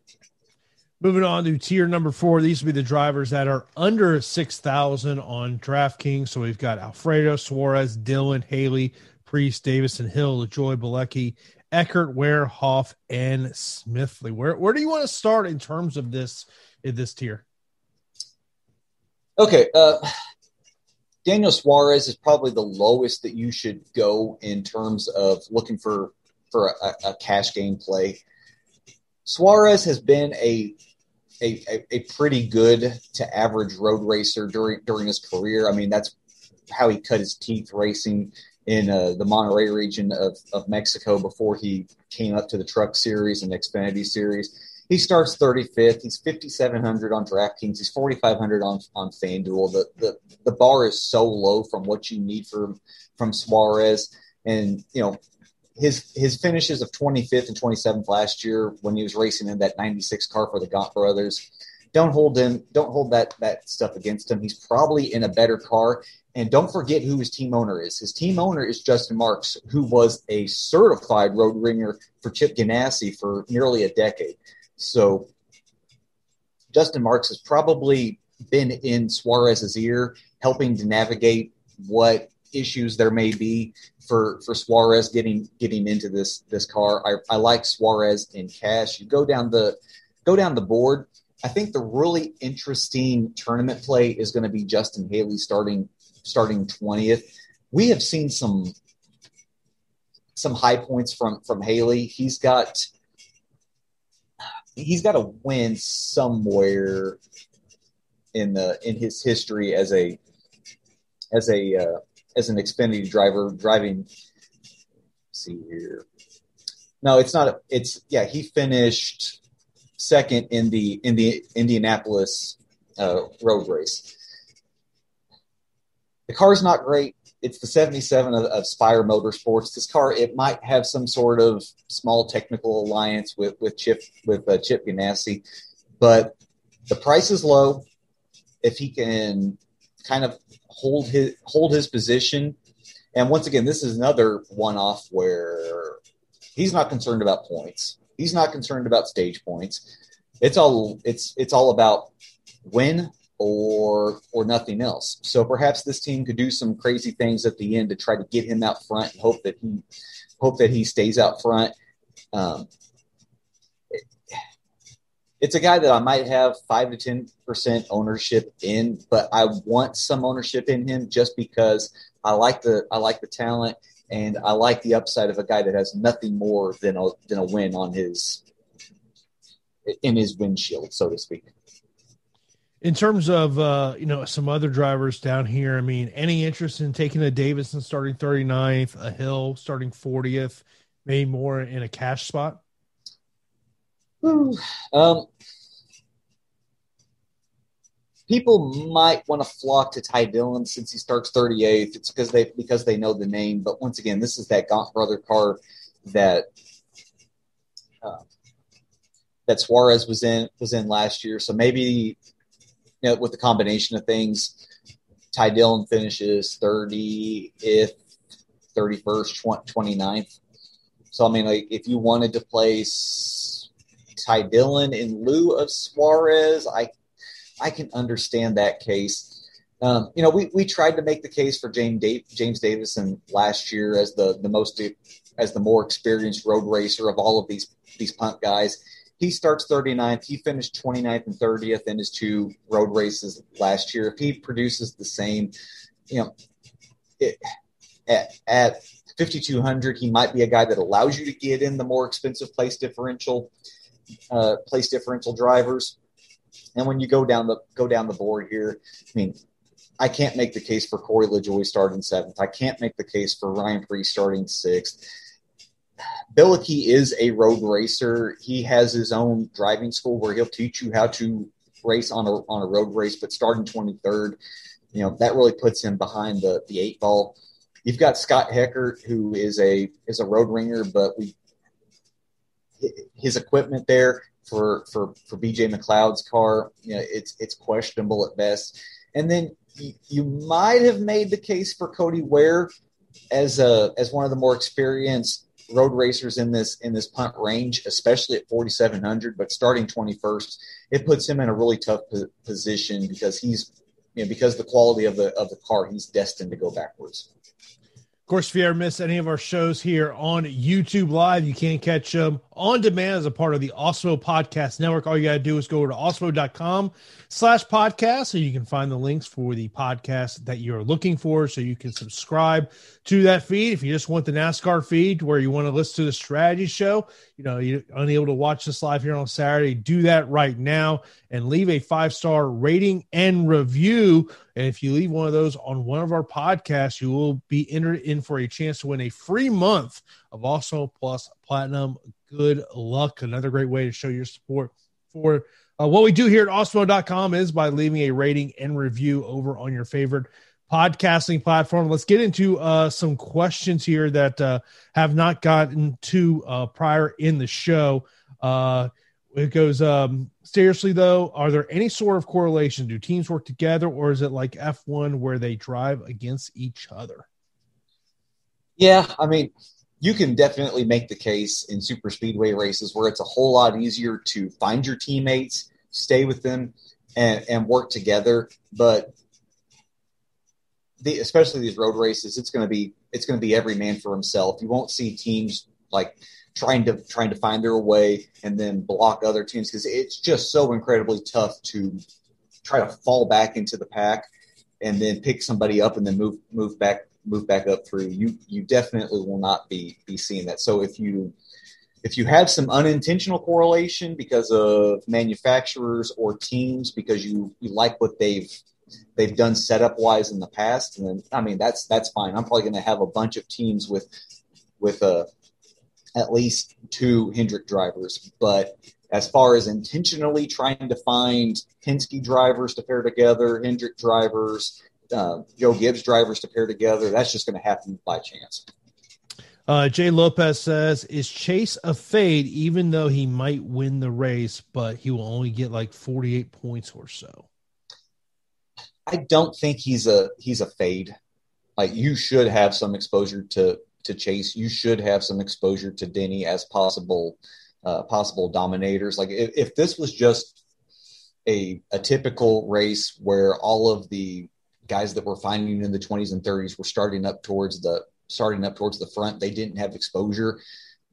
Moving on to tier number four, these will be the drivers that are under 6,000 on DraftKings. So we've got Alfredo, Suarez, Dillon, Haley, Preece, Davis, and Hill, Joy Bilicki, Heckert, Ware, Houff, and Smithley. Where where do you want to start in terms of this in this tier? Okay, uh, Daniel Suarez is probably the lowest that you should go in terms of looking for for a, a cash game play. Suarez has been a, a a pretty good to average road racer during during his career. I mean, that's how he cut his teeth racing in uh, the Monterrey region of, of Mexico before he came up to the Truck Series and Xfinity Series. He starts 35th. He's 5,700 on DraftKings. He's 4,500 on on FanDuel. The, the the bar is so low from what you need from from Suarez, and you know his his finishes of 25th and 27th last year when he was racing in that 96 car for the Gaunt brothers. Don't hold him. Don't hold that that stuff against him. He's probably in a better car, and don't forget who his team owner is. His team owner is Justin Marks, who was a certified road ringer for Chip Ganassi for nearly a decade. So Justin Marks has probably been in Suarez's ear, helping to navigate what issues there may be for for Suarez getting getting into this this car. I, I like Suarez in cash. You go down the go down the board. I think the really interesting tournament play is going to be Justin Haley starting starting 20th. We have seen some some high points from from Haley. He's got he's got to win somewhere in the in his history as a as a uh, as an Xfinity driver driving. see here. No, it's not. It's yeah. He finished second in the in the Indianapolis uh, road race the car's not great. it's the 77 of, of Spire Motorsports. This car, it might have some sort of small technical alliance with with Chip with uh, Chip Ganassi, but the price is low. If he can kind of hold his hold his position, and once again, this is another one off where he's not concerned about points. He's not concerned about stage points. It's all it's it's all about win or or nothing else. So perhaps this team could do some crazy things at the end to try to get him out front and hope that he hope that he stays out front. Um, it, it's a guy that I might have five to ten percent ownership in, but I want some ownership in him just because I like the I like the talent and I like the upside of a guy that has nothing more than a than a win on his in his windshield, so to speak in terms of uh, you know some other drivers down here, I mean, any interest in taking a Davison starting 39th, a Hill starting 40th, maybe more in a cash spot? Um, people might want to flock to Ty Dillon since he starts 38th. It's because they because they know the name. But once again, this is that Gaunt brother car that uh, that Suarez was in was in last year. So maybe you know, with the combination of things, Ty Dillon finishes 30th, 31st, 29th. So, I mean, like, if you wanted to place Ty Dillon in lieu of Suarez, I I can understand that case. Um, you know, we, we tried to make the case for James James Davison last year as the the most as the more experienced road racer of all of these these punt guys. He starts 39th. He finished 29th and 30th in his two road races last year. If he produces the same, you know, it, at, at 5200 he might be a guy that allows you to get in the more expensive place differential uh, place differential drivers and when you go down the go down the board here i mean i can't make the case for corey lajoie starting seventh i can't make the case for ryan preece starting sixth Bilicki is a road racer. He has his own driving school where he'll teach you how to race on a on a road race. But starting 23rd, you know that really puts him behind the the eight ball. You've got Scott Heckert, who is a is a road ringer, but we his equipment there for for for BJ McLeod's car, you know, it's it's questionable at best. And then you, you might have made the case for Cody Ware as a as one of the more experienced road racers in this in this punt range, especially at 4700. But starting 21st, it puts him in a really tough position because he's you know because the quality of the of the car, he's destined to go backwards. Of course, if you ever miss any of our shows here on YouTube Live, you can catch them on demand as a part of the Awesemo Podcast Network. All you got to do is go to awesemo.com slash podcast so you can find the links for the podcast that you're looking for so you can subscribe to that feed. If you just want the NASCAR feed where you want to listen to the strategy show, you know, you're unable to watch this live here on Saturday, do that right now and leave a five star rating and review. And if you leave one of those on one of our podcasts, you will be entered in for a chance to win a free month of Awesemo Plus Platinum. Good luck. Another great way to show your support for uh, what we do here at awesemo.com is by leaving a rating and review over on your favorite podcasting platform. Let's get into uh, some questions here that uh, have not gotten to uh, prior in the show. Uh, it goes, um, seriously though, are there any sort of correlation? Do teams work together or is it like F1 where they drive against each other? Yeah, I mean, you can definitely make the case in super speedway races where it's a whole lot easier to find your teammates, stay with them, and, and work together. But the, especially these road races, it's going to be it's going to be every man for himself. You won't see teams like trying to trying to find their way and then block other teams because it's just so incredibly tough to try to fall back into the pack and then pick somebody up and then move move back move back up through, you you definitely will not be be seeing that. So if you if you have some unintentional correlation because of manufacturers or teams because you, you like what they've they've done setup wise in the past, and then I mean that's that's fine. I'm probably going to have a bunch of teams with with a uh, at least two Hendrick drivers, but as far as intentionally trying to find Penske drivers to pair together, Hendrick drivers, uh, Joe Gibbs drivers to pair together. That's just going to happen by chance. Uh, Jay Lopez says, "Is Chase a fade? Even though he might win the race, but he will only get like forty-eight points or so." I don't think he's a he's a fade. Like you should have some exposure to to Chase. You should have some exposure to Denny as possible uh, possible dominators. Like if, if this was just a a typical race where all of the guys that were finding in the 20s and 30s were starting up towards the starting up towards the front, they didn't have exposure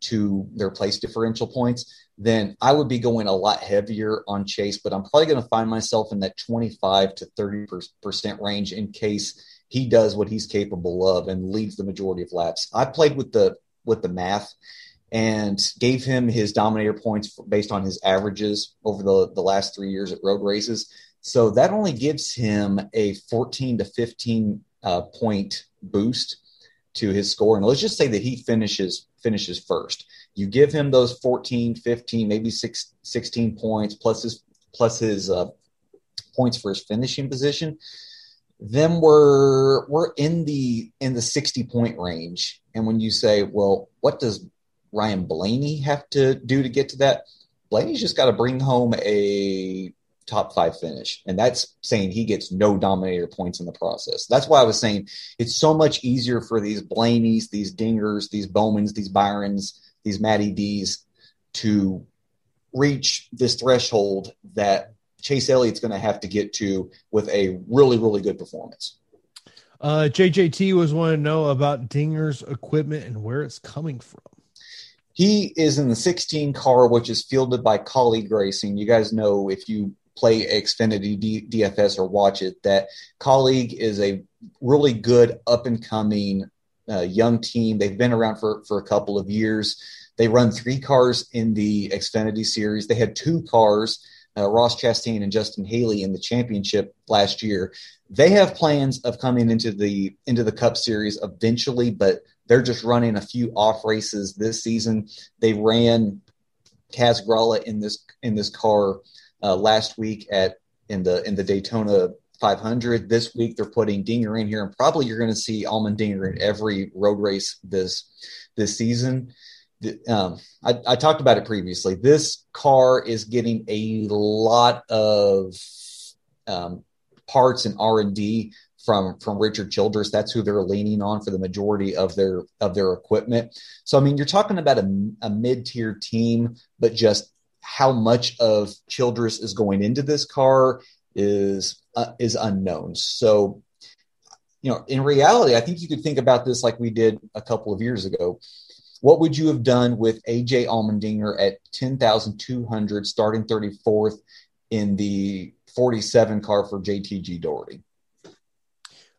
to their place differential points, then I would be going a lot heavier on Chase. But I'm probably going to find myself in that 25 to 30 percent range in case he does what he's capable of and leads the majority of laps. I played with the with the math and gave him his dominator points based on his averages over the, the last three years at road races. So that only gives him a 14 to 15 uh, point boost to his score. And let's just say that he finishes finishes first. You give him those 14, 15, maybe six, 16 points plus his plus his uh, points for his finishing position. Then we're we're in the in the 60 point range. And when you say, well, what does Ryan Blaney have to do to get to that? Blaney's just got to bring home a top five finish. And that's saying he gets no dominator points in the process. That's why I was saying it's so much easier for these Blaneys, these Dingers, these Bowmans, these Byrons, these Matty D's to reach this threshold that Chase Elliott's going to have to get to with a really, really good performance. Uh, JJT was wanting to know about Dinger's equipment and where it's coming from. He is in the 16 car, which is fielded by Kaulig Racing. You guys know if you play Xfinity D- DFS or watch it that Kaulig is a really good up and coming uh, young team. They've been around for, for a couple of years. They run three cars in the Xfinity series. They had two cars, uh, Ross Chastain and Justin Haley, in the championship last year. They have plans of coming into the into the Cup Series eventually, but they're just running a few off races this season. They ran Kaz Grala in this in this car uh, last week at in the in the Daytona 500. This week they're putting Dinger in here, and probably you're going to see Allmendinger in every road race this this season. Um, I, I, talked about it previously. This car is getting a lot of um, parts and R and D from from Richard Childress. That's who they're leaning on for the majority of their of their equipment. So I mean, you're talking about a, a mid tier team, but just how much of Childress is going into this car is uh, is unknown. So, you know, in reality, I think you could think about this like we did a couple of years ago. What would you have done with AJ Allmendinger at ten thousand two hundred, starting thirty fourth in the forty seven car for JTG Daugherty?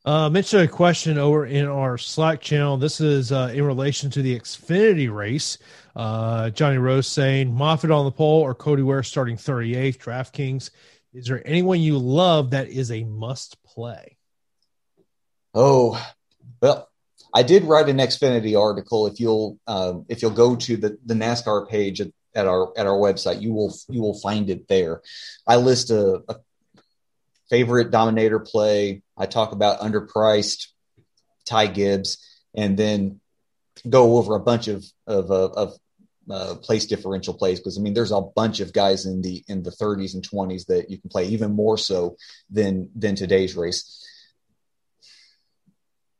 Uh, mentioned a question over in our Slack channel. This is uh, in relation to the Xfinity race. Uh, Johnny Rose saying Moffitt on the pole or Cody Ware starting 38th. DraftKings. Is there anyone you love that is a must play? Oh, well, I did write an Xfinity article. If you'll um, if you'll go to the, the NASCAR page at, at our at our website, you will you will find it there. I list a, a favorite dominator play. I talk about underpriced Ty Gibbs, and then go over a bunch of of, of uh, place differential plays because I mean there's a bunch of guys in the in the 30s and 20s that you can play even more so than than today's race.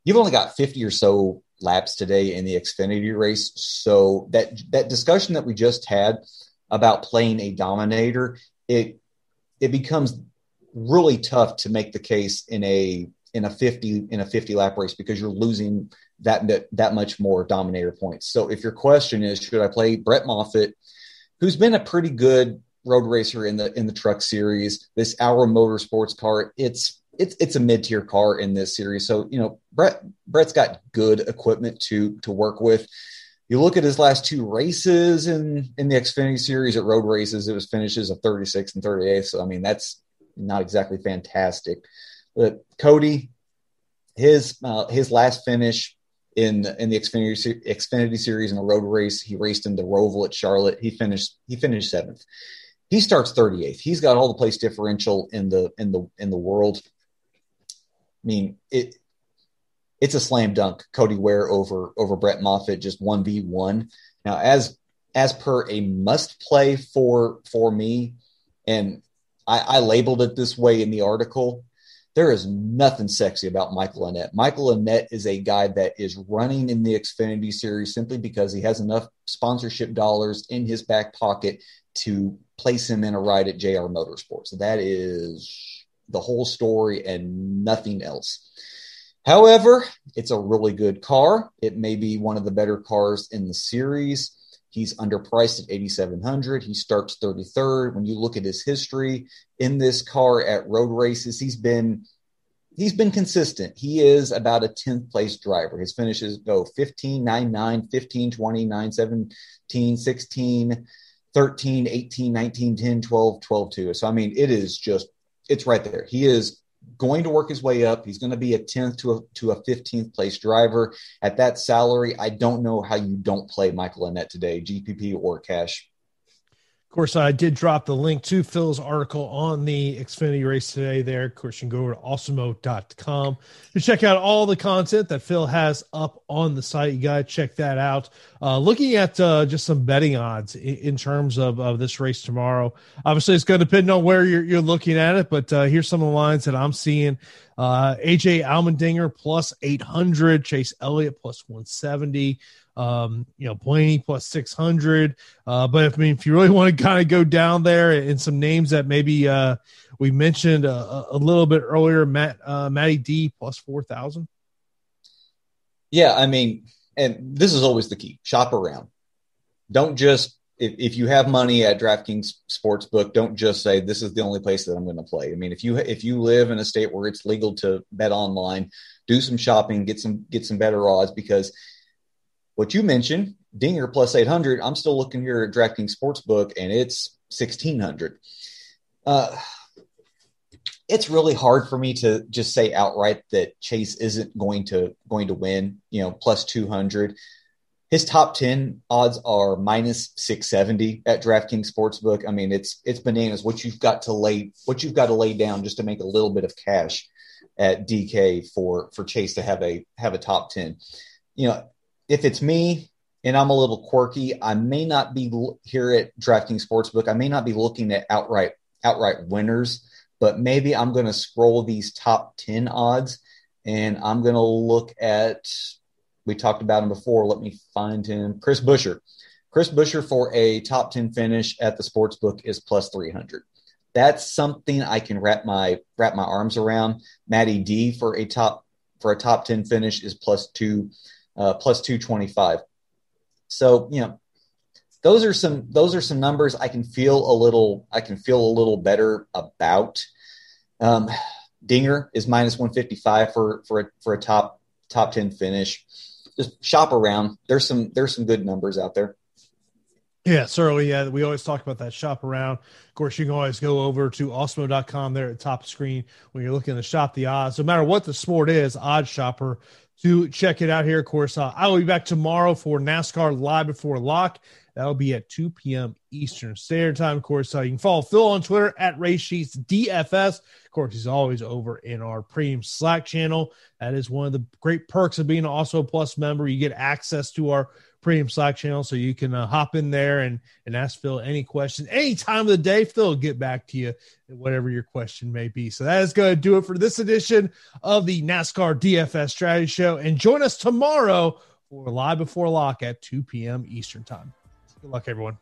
You've only got 50 or so laps today in the Xfinity race, so that that discussion that we just had about playing a dominator, it it becomes really tough to make the case in a in a 50 in a 50 lap race because you're losing that that, much more dominator points. So if your question is should I play Brett Moffitt who's been a pretty good road racer in the in the truck series, this Our Motorsports car, it's it's it's a mid-tier car in this series. So, you know, Brett Brett's got good equipment to to work with. You look at his last two races in in the Xfinity series at road races, it was finishes of 36 and 38. So I mean that's not exactly fantastic. But Cody, his uh, his last finish in in the Xfinity Xfinity series in a road race, he raced in the Roval at Charlotte. He finished he finished seventh. He starts 38th. He's got all the place differential in the in the in the world. I mean, it it's a slam dunk. Cody Ware over over Brett Moffitt, just one v one. Now, as as per a must play for for me, and I, I labeled it this way in the article. There is nothing sexy about Michael Annett. Michael Annett is a guy that is running in the Xfinity series simply because he has enough sponsorship dollars in his back pocket to place him in a ride at JR Motorsports. That is the whole story and nothing else. However, it's a really good car. It may be one of the better cars in the series. He's underpriced at 8700. He starts 33rd. When you look at his history in this car at road races, he's been he's been consistent. He is about a 10th place driver. His finishes go 15 9 9, 15 20, 9 17, 16, 13, 18, 19, 10, 12, 12 2. So I mean, it is just it's right there. He is going to work his way up. He's going to be a 10th to a, to a 15th place driver at that salary. I don't know how you don't play Michael Annett today, GPP or cash. Of course, I did drop the link to Phil's article on the Xfinity race today there. Of course, you can go over to awesemo.com to check out all the content that Phil has up on the site. You got to check that out. Uh, looking at uh, just some betting odds in, in terms of, of this race tomorrow. Obviously, it's going to depend on where you're, you're looking at it, but uh, here's some of the lines that I'm seeing. Uh, AJ Allmendinger plus 800, Chase Elliott plus 170 um, you know, Blaney plus 600. Uh, but if, I mean, if you really want to kind of go down there and some names that maybe uh, we mentioned a, a little bit earlier, Matt, uh, Matty D plus 4,000. Yeah. I mean, and this is always the key shop around. Don't just, if, if you have money at DraftKings Sportsbook, don't just say this is the only place that I'm going to play. I mean, if you if you live in a state where it's legal to bet online, do some shopping, get some get some better odds because what you mentioned, Dinger plus 800, I'm still looking here at DraftKings Sportsbook and it's 1600. Uh, it's really hard for me to just say outright that Chase isn't going to going to win, you know, plus 200. His top 10 odds are minus 670 at DraftKings Sportsbook. I mean, it's it's bananas what you've got to lay what you've got to lay down just to make a little bit of cash at DK for for Chase to have a have a top 10. You know, if it's me and I'm a little quirky, I may not be here at DraftKings Sportsbook. I may not be looking at outright outright winners, but maybe I'm going to scroll these top 10 odds and I'm going to look at we talked about him before. Let me find him. Chris Buescher. Chris Buescher for a top 10 finish at the sportsbook is plus 300. That's something I can wrap my wrap my arms around. Matty D for a top for a top 10 finish is plus 2 uh, plus 225. So, you know, those are some those are some numbers I can feel a little I can feel a little better about. Um, Dinger is minus 155 for for a, for a top top 10 finish. Just shop around. There's some there's some good numbers out there. Yeah, certainly. Yeah, we always talk about that shop around. Of course, you can always go over to awesemo.com there at the top screen when you're looking to shop the odds. No matter what the sport is, Odd Shopper to check it out here. Of course, uh, I will be back tomorrow for NASCAR Live Before Lock. That'll be at 2 p.m. Eastern Standard Time. Of course, uh, you can follow Phil on Twitter at Race Sheets DFS. Of course, he's always over in our premium Slack channel. That is one of the great perks of being Awesemo Plus member. You get access to our premium Slack channel, so you can uh, hop in there and and ask Phil any question any time of the day. Phil will get back to you whatever your question may be. So that is going to do it for this edition of the NASCAR DFS Strategy Show. And join us tomorrow for live before lock at 2 p.m. Eastern Time. Good luck, everyone.